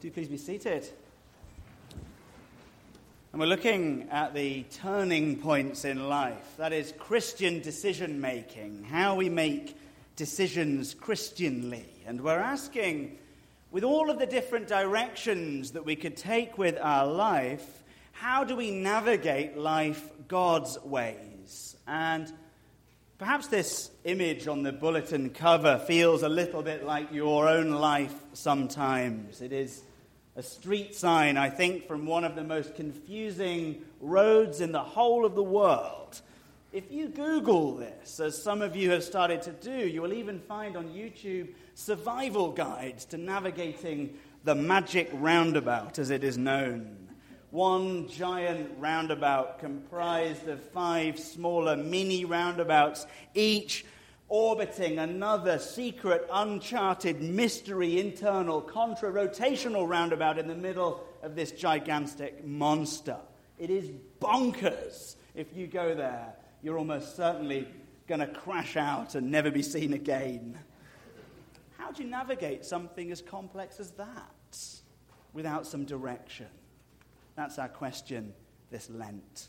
Do please be seated. And we're looking at the turning points in life. That is Christian decision making, how we make decisions Christianly. And we're asking, with all of the different directions that we could take with our life, how do we navigate life God's ways? And Perhaps this image on the bulletin cover feels a little bit like your own life sometimes. It is a street sign, I think, from one of the most confusing roads in the whole of the world. If you Google this, as some of you have started to do, you will even find on YouTube survival guides to navigating the magic roundabout, as it is known one giant roundabout comprised of five smaller mini roundabouts, each orbiting another secret, uncharted, mystery, internal, contra rotational roundabout in the middle of this gigantic monster. It is bonkers. If you go there, you're almost certainly going to crash out and never be seen again. How do you navigate something as complex as that without some direction? That's our question this Lent.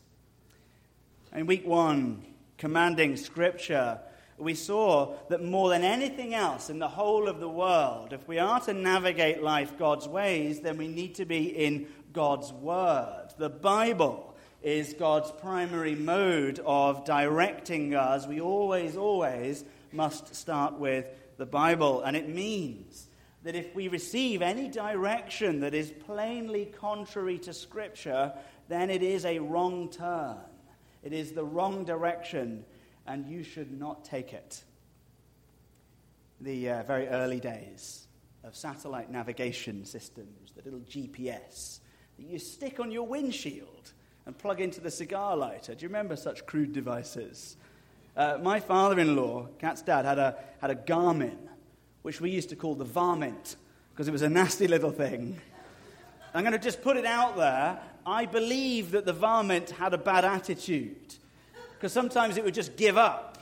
In week one, commanding Scripture, we saw that more than anything else in the whole of the world, if we are to navigate life God's ways, then we need to be in God's Word. The Bible is God's primary mode of directing us. We always, always must start with the Bible, and it means that if we receive any direction that is plainly contrary to Scripture, then it is a wrong turn. It is the wrong direction, and you should not take it. The uh, very early days of satellite navigation systems, the little GPS that you stick on your windshield and plug into the cigar lighter. Do you remember such crude devices? Uh, my father in law, Kat's dad, had a, had a Garmin which we used to call the varmint, because it was a nasty little thing. I'm going to just put it out there. I believe that the varmint had a bad attitude, because sometimes it would just give up.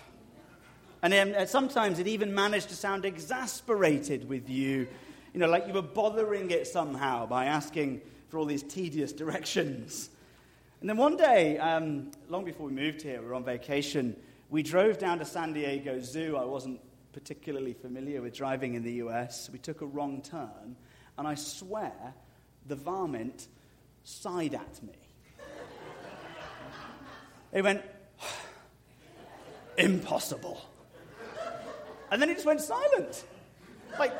And then, sometimes it even managed to sound exasperated with you, you know, like you were bothering it somehow by asking for all these tedious directions. And then one day, um, long before we moved here, we were on vacation, we drove down to San Diego Zoo. I wasn't particularly familiar with driving in the US, we took a wrong turn, and I swear the varmint sighed at me. It went, impossible. And then it just went silent. Like,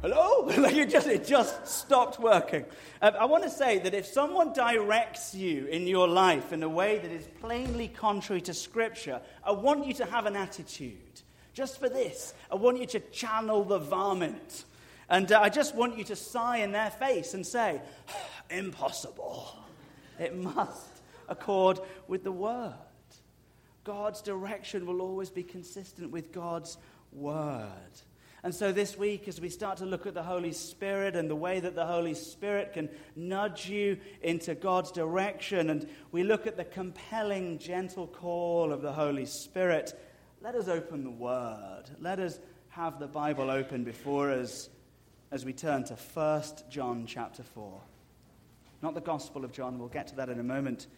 hello? like it just, it just stopped working. Uh, I want to say that if someone directs you in your life in a way that is plainly contrary to Scripture, I want you to have an attitude just for this, I want you to channel the varmint. And uh, I just want you to sigh in their face and say, Impossible. It must accord with the word. God's direction will always be consistent with God's word. And so this week, as we start to look at the Holy Spirit and the way that the Holy Spirit can nudge you into God's direction, and we look at the compelling, gentle call of the Holy Spirit let us open the Word. Let us have the Bible open before us as we turn to 1 John chapter 4. Not the Gospel of John, we'll get to that in a moment,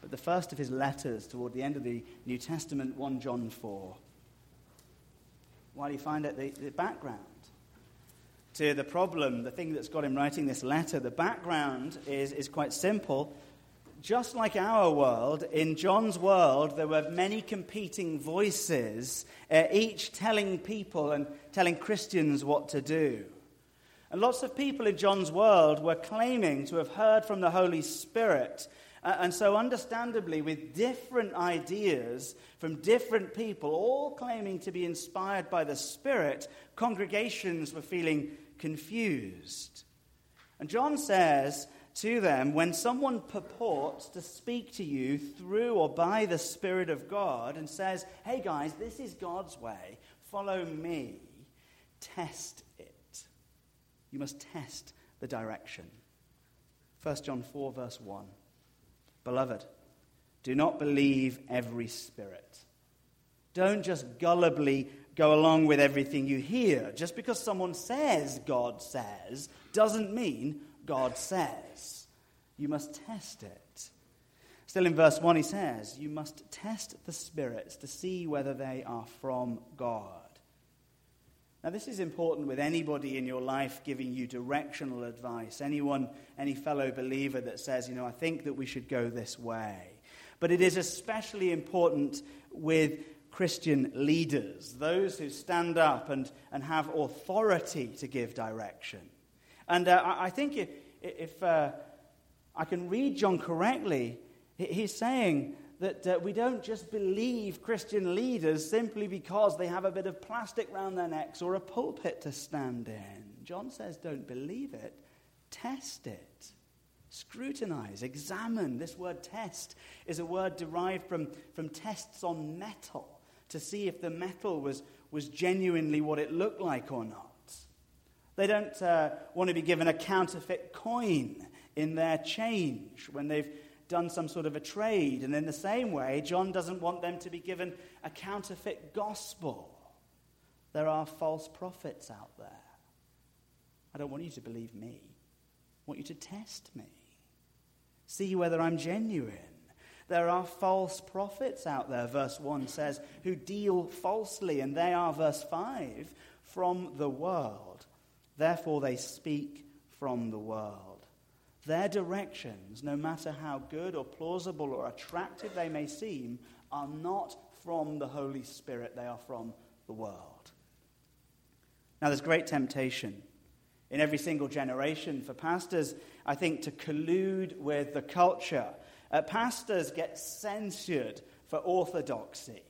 but the first of his letters toward the end of the New Testament, 1 John 4. While you find out the, the background to the problem, the thing that's got him writing this letter, the background is, is quite simple just like our world, in John's world, there were many competing voices, uh, each telling people and telling Christians what to do. And lots of people in John's world were claiming to have heard from the Holy Spirit. And so, understandably, with different ideas from different people, all claiming to be inspired by the Spirit, congregations were feeling confused. And John says to them when someone purports to speak to you through or by the Spirit of God and says, hey guys, this is God's way, follow me, test it. You must test the direction. 1 John 4, verse 1. Beloved, do not believe every spirit. Don't just gullibly go along with everything you hear. Just because someone says God says doesn't mean God says. You must test it. Still in verse 1, he says, You must test the spirits to see whether they are from God. Now, this is important with anybody in your life giving you directional advice. Anyone, any fellow believer that says, you know, I think that we should go this way. But it is especially important with Christian leaders, those who stand up and, and have authority to give direction. And uh, I think if, if uh, I can read John correctly, he's saying that uh, we don't just believe Christian leaders simply because they have a bit of plastic round their necks or a pulpit to stand in. John says, don't believe it, test it. Scrutinize, examine. This word test is a word derived from, from tests on metal to see if the metal was, was genuinely what it looked like or not. They don't uh, want to be given a counterfeit coin in their change when they've done some sort of a trade. And in the same way, John doesn't want them to be given a counterfeit gospel. There are false prophets out there. I don't want you to believe me. I want you to test me. See whether I'm genuine. There are false prophets out there, verse 1 says, who deal falsely, and they are, verse 5, from the world. Therefore, they speak from the world. Their directions, no matter how good or plausible or attractive they may seem, are not from the Holy Spirit, they are from the world. Now, there's great temptation in every single generation for pastors, I think, to collude with the culture. Uh, pastors get censured for orthodoxy.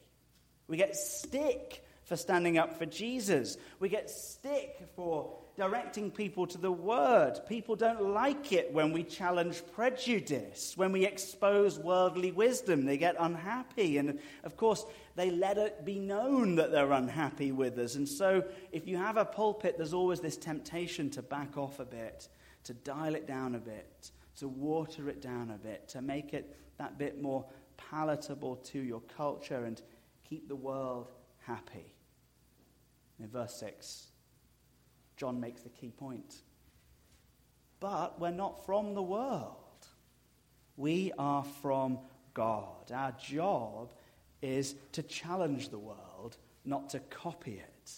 We get stick for standing up for Jesus. We get stick for directing people to the Word. People don't like it when we challenge prejudice, when we expose worldly wisdom. They get unhappy. And of course, they let it be known that they're unhappy with us. And so, if you have a pulpit, there's always this temptation to back off a bit, to dial it down a bit, to water it down a bit, to make it that bit more palatable to your culture and keep the world happy. In verse 6, John makes the key point. But we're not from the world. We are from God. Our job is to challenge the world, not to copy it.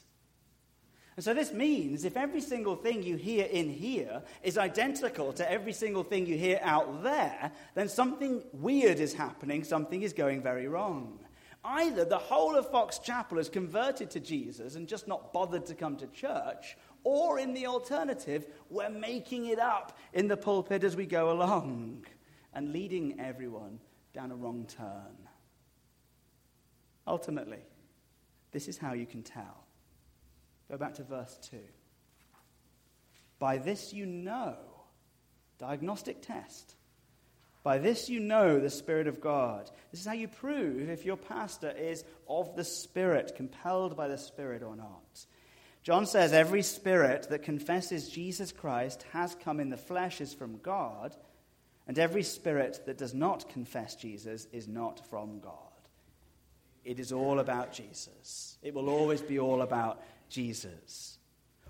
And so this means if every single thing you hear in here is identical to every single thing you hear out there, then something weird is happening, something is going very wrong. Either the whole of Fox Chapel is converted to Jesus and just not bothered to come to church, or in the alternative, we're making it up in the pulpit as we go along and leading everyone down a wrong turn. Ultimately, this is how you can tell. Go back to verse 2. By this you know, diagnostic test. By this you know the Spirit of God. This is how you prove if your pastor is of the Spirit, compelled by the Spirit or not. John says every spirit that confesses Jesus Christ has come in the flesh is from God, and every spirit that does not confess Jesus is not from God. It is all about Jesus. It will always be all about Jesus.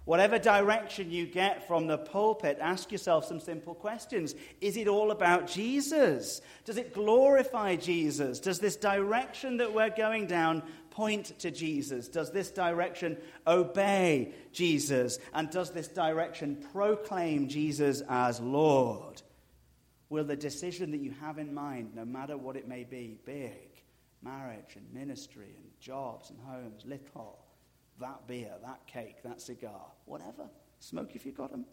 Whatever direction you get from the pulpit, ask yourself some simple questions. Is it all about Jesus? Does it glorify Jesus? Does this direction that we're going down point to Jesus? Does this direction obey Jesus? And does this direction proclaim Jesus as Lord? Will the decision that you have in mind, no matter what it may be, big, marriage and ministry and jobs and homes, little, that beer, that cake, that cigar, whatever, smoke if you've got them.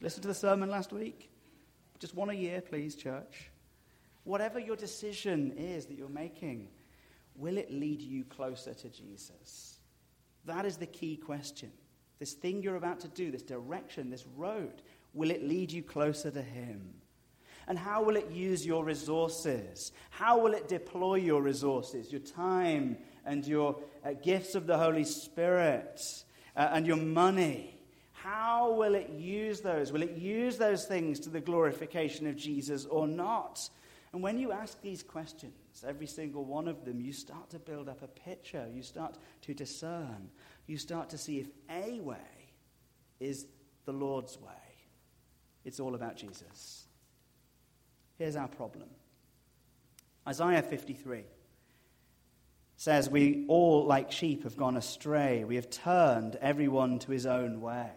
Listen to the sermon last week. Just one a year, please, church. Whatever your decision is that you're making, will it lead you closer to Jesus? That is the key question. This thing you're about to do, this direction, this road, will it lead you closer to Him? And how will it use your resources? How will it deploy your resources, your time and your uh, gifts of the Holy Spirit uh, and your money? How will it use those? Will it use those things to the glorification of Jesus or not? And when you ask these questions, every single one of them, you start to build up a picture. You start to discern. You start to see if a way is the Lord's way. It's all about Jesus. Here's our problem Isaiah 53 says, We all, like sheep, have gone astray. We have turned everyone to his own way.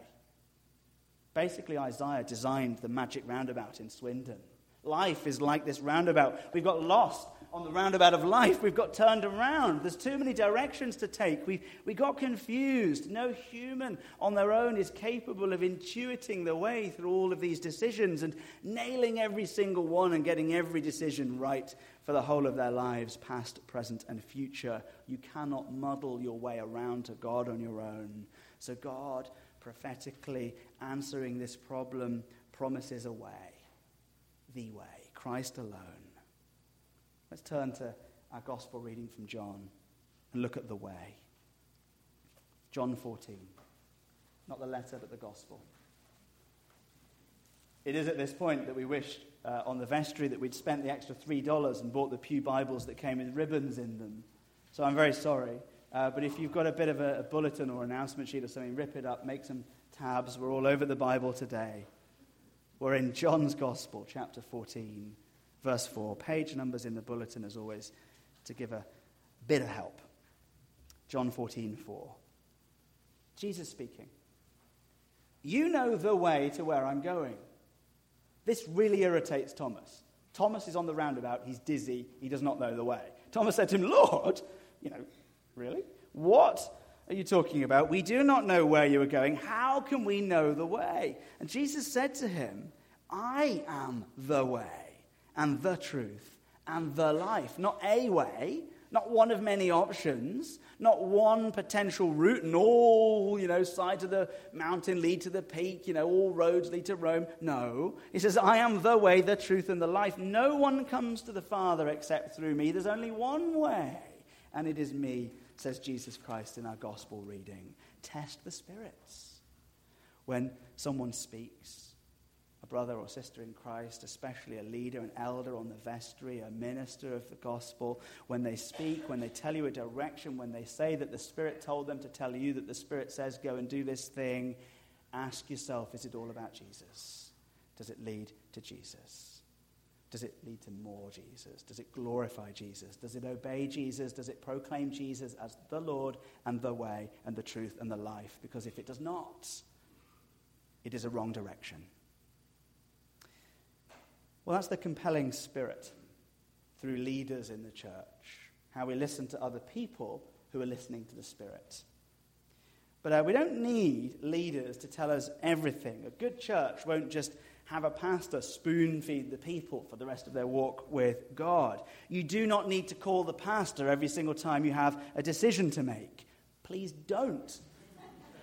Basically, Isaiah designed the magic roundabout in Swindon. Life is like this roundabout. We've got lost on the roundabout of life. We've got turned around. There's too many directions to take. We, we got confused. No human on their own is capable of intuiting the way through all of these decisions and nailing every single one and getting every decision right for the whole of their lives, past, present, and future. You cannot muddle your way around to God on your own. So, God, prophetically answering this problem, promises a way the way, Christ alone. Let's turn to our gospel reading from John and look at the way. John 14. Not the letter, but the gospel. It is at this point that we wish uh, on the vestry that we'd spent the extra $3 and bought the Pew Bibles that came with ribbons in them. So I'm very sorry. Uh, but if you've got a bit of a, a bulletin or announcement sheet or something, rip it up, make some tabs. We're all over the Bible today. We're in John's Gospel, chapter 14, verse 4. Page numbers in the bulletin, as always, to give a bit of help. John 14, 4. Jesus speaking. You know the way to where I'm going. This really irritates Thomas. Thomas is on the roundabout. He's dizzy. He does not know the way. Thomas said to him, Lord, you know, really? What are you talking about? We do not know where you are going. How can we know the way? And Jesus said to him, I am the way and the truth and the life. Not a way, not one of many options, not one potential route, and all, you know, sides of the mountain lead to the peak, you know, all roads lead to Rome. No. He says, I am the way, the truth, and the life. No one comes to the Father except through me. There's only one way, and it is me says Jesus Christ in our gospel reading. Test the spirits. When someone speaks, a brother or sister in Christ, especially a leader, an elder on the vestry, a minister of the gospel, when they speak, when they tell you a direction, when they say that the Spirit told them to tell you that the Spirit says, go and do this thing, ask yourself, is it all about Jesus? Does it lead to Jesus? Does it lead to more Jesus? Does it glorify Jesus? Does it obey Jesus? Does it proclaim Jesus as the Lord and the way and the truth and the life? Because if it does not, it is a wrong direction. Well, that's the compelling spirit through leaders in the church, how we listen to other people who are listening to the Spirit. But uh, we don't need leaders to tell us everything. A good church won't just have a pastor spoon feed the people for the rest of their walk with God. You do not need to call the pastor every single time you have a decision to make. Please don't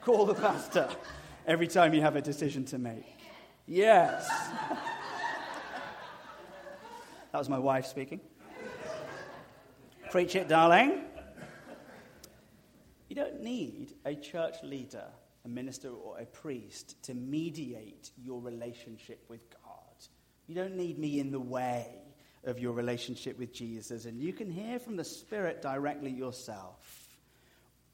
call the pastor every time you have a decision to make. Yes. that was my wife speaking. Preach it, darling. You don't need a church leader a minister or a priest to mediate your relationship with God. You don't need me in the way of your relationship with Jesus, and you can hear from the Spirit directly yourself.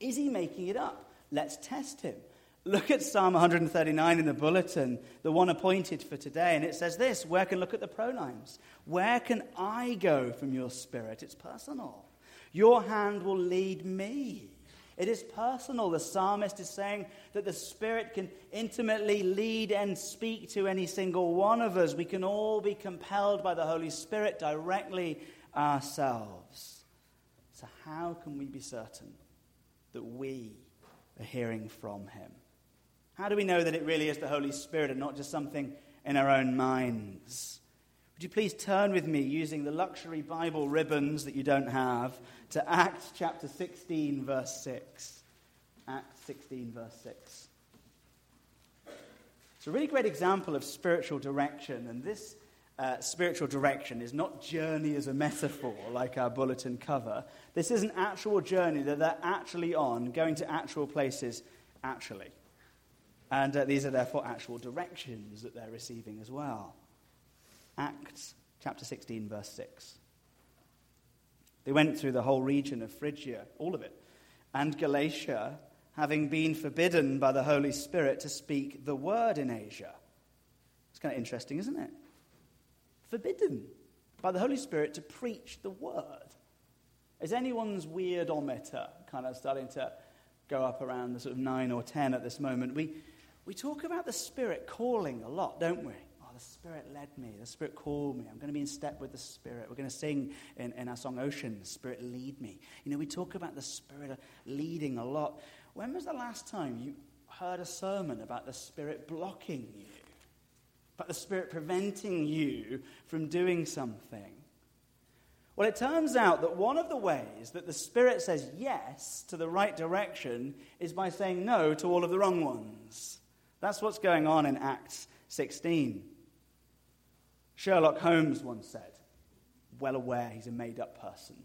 Is he making it up? Let's test him. Look at Psalm 139 in the bulletin, the one appointed for today, and it says this Where can look at the pronouns? Where can I go from your spirit? It's personal. Your hand will lead me. It is personal. The psalmist is saying that the Spirit can intimately lead and speak to any single one of us. We can all be compelled by the Holy Spirit directly ourselves. So, how can we be certain that we are hearing from Him? How do we know that it really is the Holy Spirit and not just something in our own minds? Would you please turn with me using the luxury Bible ribbons that you don't have to Acts chapter 16, verse 6. Acts 16, verse 6. It's a really great example of spiritual direction, and this uh, spiritual direction is not journey as a metaphor like our bulletin cover. This is an actual journey that they're actually on, going to actual places actually. And uh, these are therefore actual directions that they're receiving as well. Acts chapter 16, verse 6. They went through the whole region of Phrygia, all of it, and Galatia, having been forbidden by the Holy Spirit to speak the word in Asia. It's kind of interesting, isn't it? Forbidden by the Holy Spirit to preach the word. Is anyone's weirdometer kind of starting to go up around the sort of nine or ten at this moment? We, we talk about the Spirit calling a lot, don't we? The Spirit led me. The Spirit called me. I'm going to be in step with the Spirit. We're going to sing in, in our song Ocean, The Spirit Lead Me. You know, we talk about the Spirit leading a lot. When was the last time you heard a sermon about the Spirit blocking you? About the Spirit preventing you from doing something? Well, it turns out that one of the ways that the Spirit says yes to the right direction is by saying no to all of the wrong ones. That's what's going on in Acts 16. Sherlock Holmes once said, well aware he's a made up person.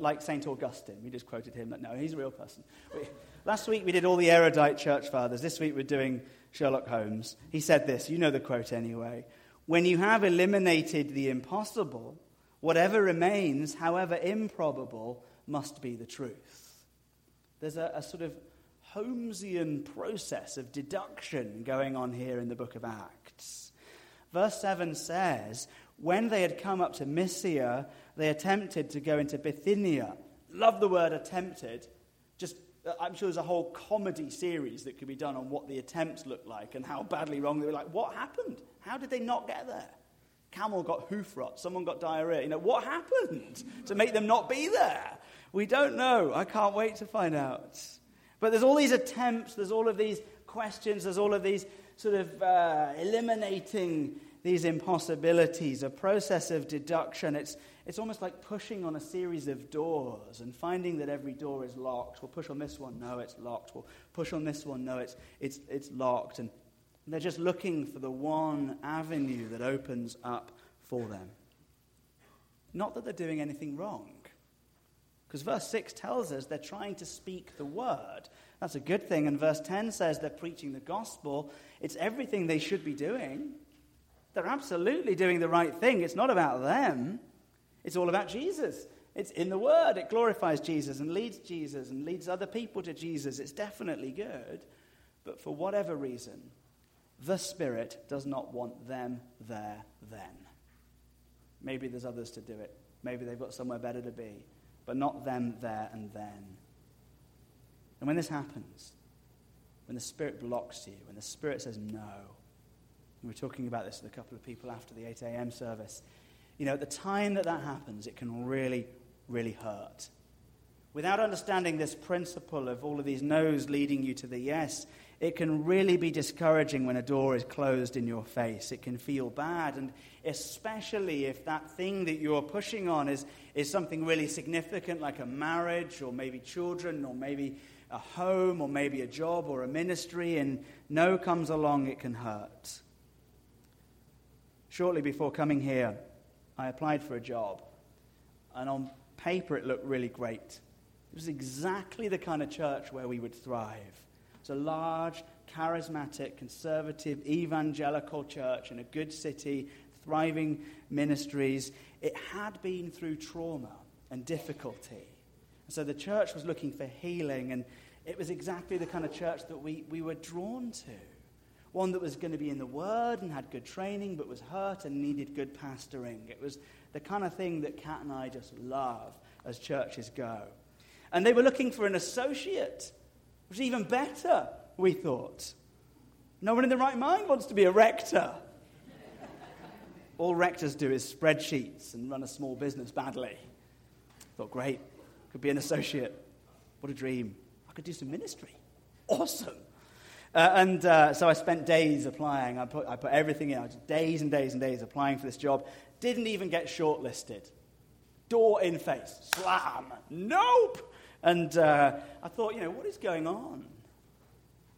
Like St. Augustine, we just quoted him that no, he's a real person. We, last week we did all the erudite church fathers. This week we're doing Sherlock Holmes. He said this, you know the quote anyway. When you have eliminated the impossible, whatever remains, however improbable, must be the truth. There's a, a sort of Holmesian process of deduction going on here in the book of Acts. Verse 7 says, When they had come up to Mysia, they attempted to go into Bithynia. Love the word attempted. Just, uh, I'm sure there's a whole comedy series that could be done on what the attempts looked like and how badly wrong they were. Like, what happened? How did they not get there? Camel got hoof rot. Someone got diarrhea. You know, what happened to make them not be there? We don't know. I can't wait to find out. But there's all these attempts, there's all of these questions, there's all of these sort of uh, eliminating these impossibilities, a process of deduction. It's, it's almost like pushing on a series of doors and finding that every door is locked. We'll push on this one, no, it's locked. We'll push on this one, no, it's, it's, it's locked. And they're just looking for the one avenue that opens up for them. Not that they're doing anything wrong. Because verse 6 tells us they're trying to speak the word. That's a good thing. And verse 10 says they're preaching the gospel. It's everything they should be doing. They're absolutely doing the right thing. It's not about them, it's all about Jesus. It's in the Word. It glorifies Jesus and leads Jesus and leads other people to Jesus. It's definitely good. But for whatever reason, the Spirit does not want them there then. Maybe there's others to do it. Maybe they've got somewhere better to be. But not them there and then. And when this happens, when the Spirit blocks you, when the Spirit says no, we were talking about this with a couple of people after the 8 a.m. service. You know, at the time that that happens, it can really, really hurt. Without understanding this principle of all of these no's leading you to the yes, it can really be discouraging when a door is closed in your face. It can feel bad, and especially if that thing that you're pushing on is, is something really significant, like a marriage, or maybe children, or maybe a home, or maybe a job, or a ministry, and no comes along, it can hurt. Shortly before coming here, I applied for a job, and on paper it looked really great. It was exactly the kind of church where we would thrive. It's a large, charismatic, conservative, evangelical church in a good city, thriving ministries. It had been through trauma and difficulty. So the church was looking for healing, and it was exactly the kind of church that we, we were drawn to one that was going to be in the Word and had good training but was hurt and needed good pastoring. It was the kind of thing that Kat and I just love as churches go. And they were looking for an associate, which is even better, we thought. No one in the right mind wants to be a rector. All rectors do is spreadsheets and run a small business badly. Thought, great, could be an associate. What a dream. I could do some ministry. Awesome. Uh, and uh, so I spent days applying. I put, I put everything in. I just days and days and days applying for this job. Didn't even get shortlisted. Door in face. Slam. Nope. And uh, I thought, you know, what is going on?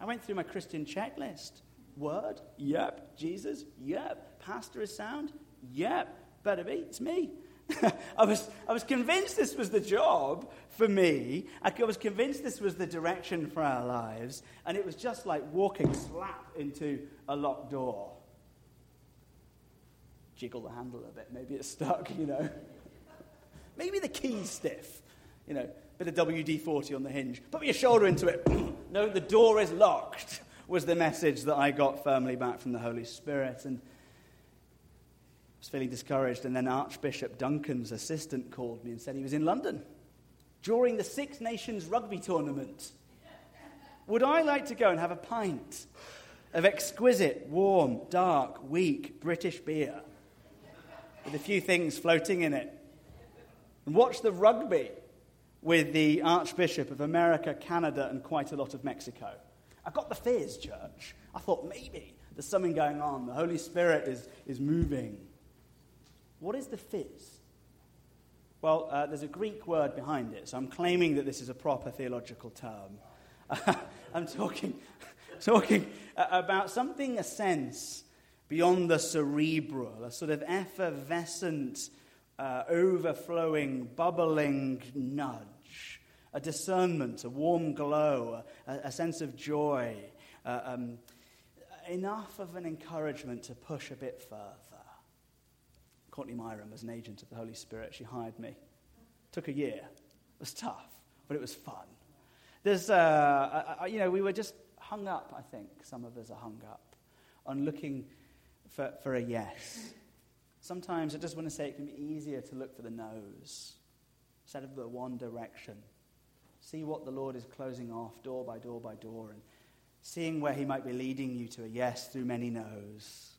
I went through my Christian checklist. Word? Yep. Jesus? Yep. Pastor is sound? Yep. Better be. It's me. I, was, I was convinced this was the job for me. I was convinced this was the direction for our lives. And it was just like walking slap into a locked door. jiggle the handle a bit. Maybe it's stuck, you know. Maybe the key's stiff, you know. Bit of WD 40 on the hinge. Put your shoulder into it. no, the door is locked, was the message that I got firmly back from the Holy Spirit. And was feeling discouraged. And then Archbishop Duncan's assistant called me and said he was in London during the Six Nations rugby tournament. Would I like to go and have a pint of exquisite, warm, dark, weak British beer with a few things floating in it and watch the rugby with the Archbishop of America, Canada, and quite a lot of Mexico? I got the fizz, church. I thought maybe there's something going on. The Holy Spirit is, is moving. What is the fizz? Well, uh, there's a Greek word behind it, so I'm claiming that this is a proper theological term. I'm talking, talking about something, a sense beyond the cerebral, a sort of effervescent, uh, overflowing, bubbling nudge, a discernment, a warm glow, a, a sense of joy, uh, um, enough of an encouragement to push a bit further. Courtney Myram as an agent of the Holy Spirit. She hired me. Took a year. It was tough, but it was fun. There's, uh, you know, we were just hung up, I think, some of us are hung up on looking for, for a yes. Sometimes I just want to say it can be easier to look for the no's instead of the one direction. See what the Lord is closing off door by door by door and seeing where He might be leading you to a yes through many no's.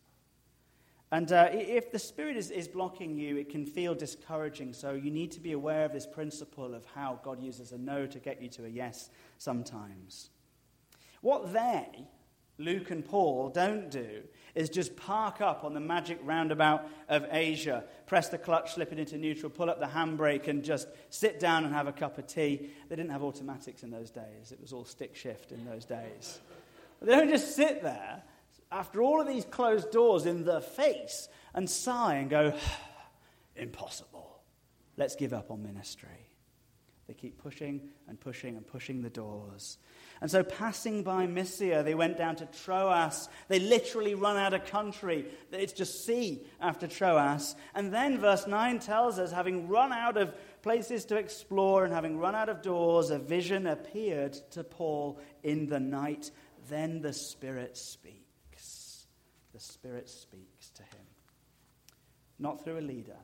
And uh, if the Spirit is, is blocking you, it can feel discouraging. So you need to be aware of this principle of how God uses a no to get you to a yes sometimes. What they, Luke and Paul, don't do is just park up on the magic roundabout of Asia, press the clutch, slip it into neutral, pull up the handbrake, and just sit down and have a cup of tea. They didn't have automatics in those days, it was all stick shift in those days. But they don't just sit there after all of these closed doors in the face and sigh and go, impossible. Let's give up on ministry. They keep pushing and pushing and pushing the doors. And so, passing by Mysia, they went down to Troas. They literally run out of country. It's just sea after Troas. And then, verse 9 tells us, having run out of places to explore and having run out of doors, a vision appeared to Paul in the night. Then the Spirit speaks the Spirit speaks to him. Not through a leader,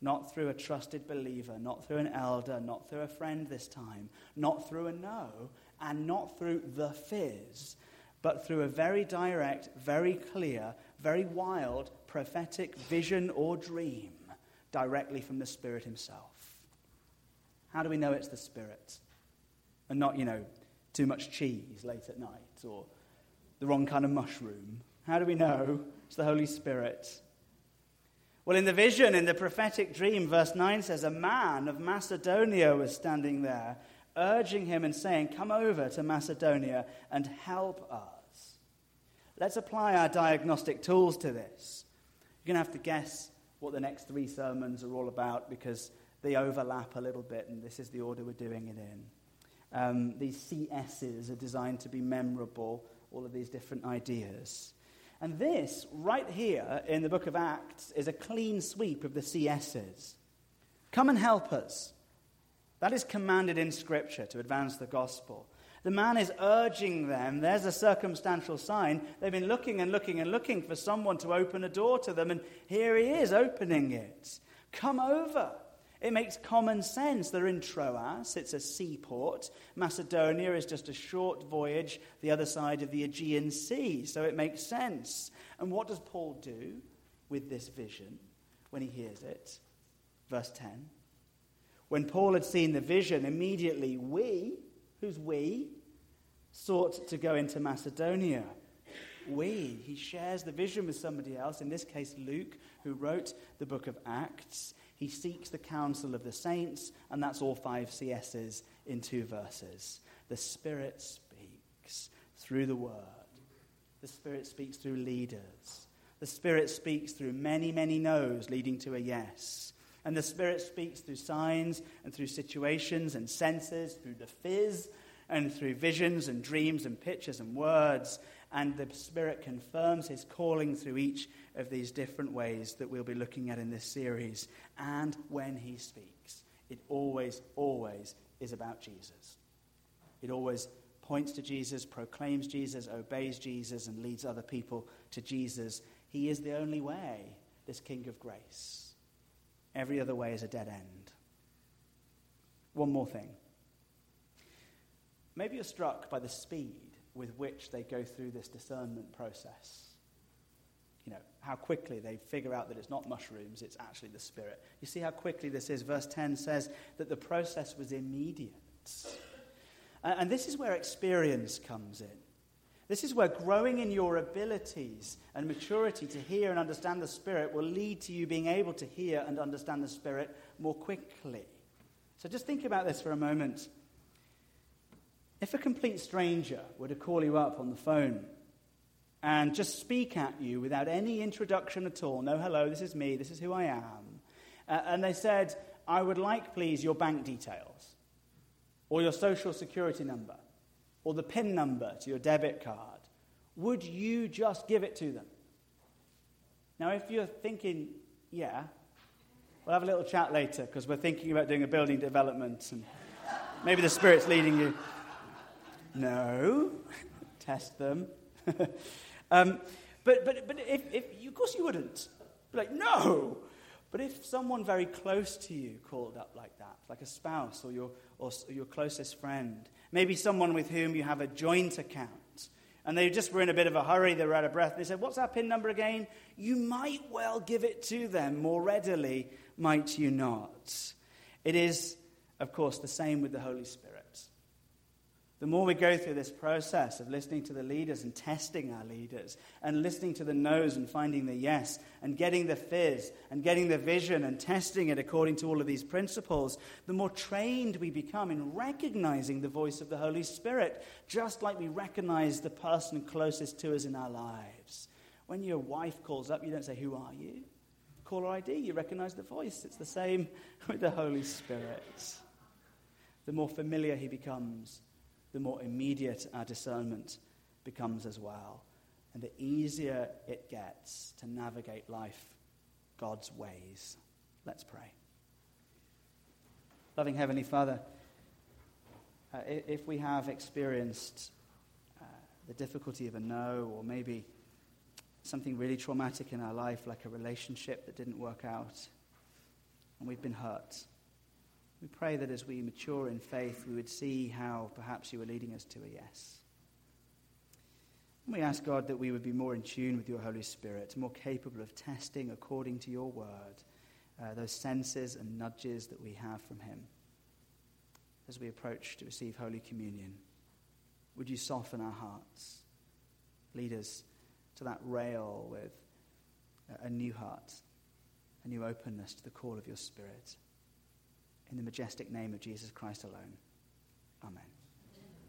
not through a trusted believer, not through an elder, not through a friend this time, not through a no, and not through the fizz, but through a very direct, very clear, very wild prophetic vision or dream directly from the Spirit Himself. How do we know it's the Spirit? And not, you know, too much cheese late at night or the wrong kind of mushroom how do we know it's the Holy Spirit? Well, in the vision, in the prophetic dream, verse 9 says, A man of Macedonia was standing there, urging him and saying, Come over to Macedonia and help us. Let's apply our diagnostic tools to this. You're going to have to guess what the next three sermons are all about because they overlap a little bit, and this is the order we're doing it in. Um, these CSs are designed to be memorable, all of these different ideas. And this, right here in the book of Acts, is a clean sweep of the CSs. Come and help us. That is commanded in Scripture to advance the gospel. The man is urging them. There's a circumstantial sign. They've been looking and looking and looking for someone to open a door to them, and here he is opening it. Come over. It makes common sense. They're in Troas, it's a seaport. Macedonia is just a short voyage the other side of the Aegean Sea, so it makes sense. And what does Paul do with this vision when he hears it? Verse 10. When Paul had seen the vision, immediately we, who's we, sought to go into Macedonia. We, he shares the vision with somebody else, in this case Luke, who wrote the book of Acts. He seeks the counsel of the saints, and that's all five CSs in two verses. The Spirit speaks through the Word, the Spirit speaks through leaders, the Spirit speaks through many, many no's leading to a yes. And the Spirit speaks through signs and through situations and senses, through the fizz and through visions and dreams and pictures and words. And the Spirit confirms his calling through each of these different ways that we'll be looking at in this series. And when he speaks, it always, always is about Jesus. It always points to Jesus, proclaims Jesus, obeys Jesus, and leads other people to Jesus. He is the only way, this King of grace. Every other way is a dead end. One more thing. Maybe you're struck by the speed with which they go through this discernment process. You know, how quickly they figure out that it's not mushrooms, it's actually the Spirit. You see how quickly this is? Verse 10 says that the process was immediate. And this is where experience comes in. This is where growing in your abilities and maturity to hear and understand the Spirit will lead to you being able to hear and understand the Spirit more quickly. So just think about this for a moment. If a complete stranger were to call you up on the phone and just speak at you without any introduction at all, no hello, this is me, this is who I am, uh, and they said, I would like, please, your bank details, or your social security number, or the PIN number to your debit card, would you just give it to them? Now, if you're thinking, yeah, we'll have a little chat later because we're thinking about doing a building development and maybe the Spirit's leading you. No. Test them. um, but but, but if, if, of course you wouldn't. Like, no. But if someone very close to you called up like that, like a spouse or your, or your closest friend, maybe someone with whom you have a joint account, and they just were in a bit of a hurry, they were out of breath, and they said, What's our PIN number again? You might well give it to them more readily, might you not? It is, of course, the same with the Holy Spirit. The more we go through this process of listening to the leaders and testing our leaders, and listening to the no's and finding the yes, and getting the fizz, and getting the vision and testing it according to all of these principles, the more trained we become in recognizing the voice of the Holy Spirit, just like we recognize the person closest to us in our lives. When your wife calls up, you don't say, Who are you? Caller ID, you recognize the voice. It's the same with the Holy Spirit. The more familiar he becomes, the more immediate our discernment becomes as well. And the easier it gets to navigate life God's ways. Let's pray. Loving Heavenly Father, uh, if we have experienced uh, the difficulty of a no, or maybe something really traumatic in our life, like a relationship that didn't work out, and we've been hurt, we pray that as we mature in faith, we would see how perhaps you are leading us to a yes. And we ask God that we would be more in tune with your Holy Spirit, more capable of testing according to your word uh, those senses and nudges that we have from him as we approach to receive Holy Communion. Would you soften our hearts? Lead us to that rail with a new heart, a new openness to the call of your Spirit in the majestic name of Jesus Christ alone. Amen.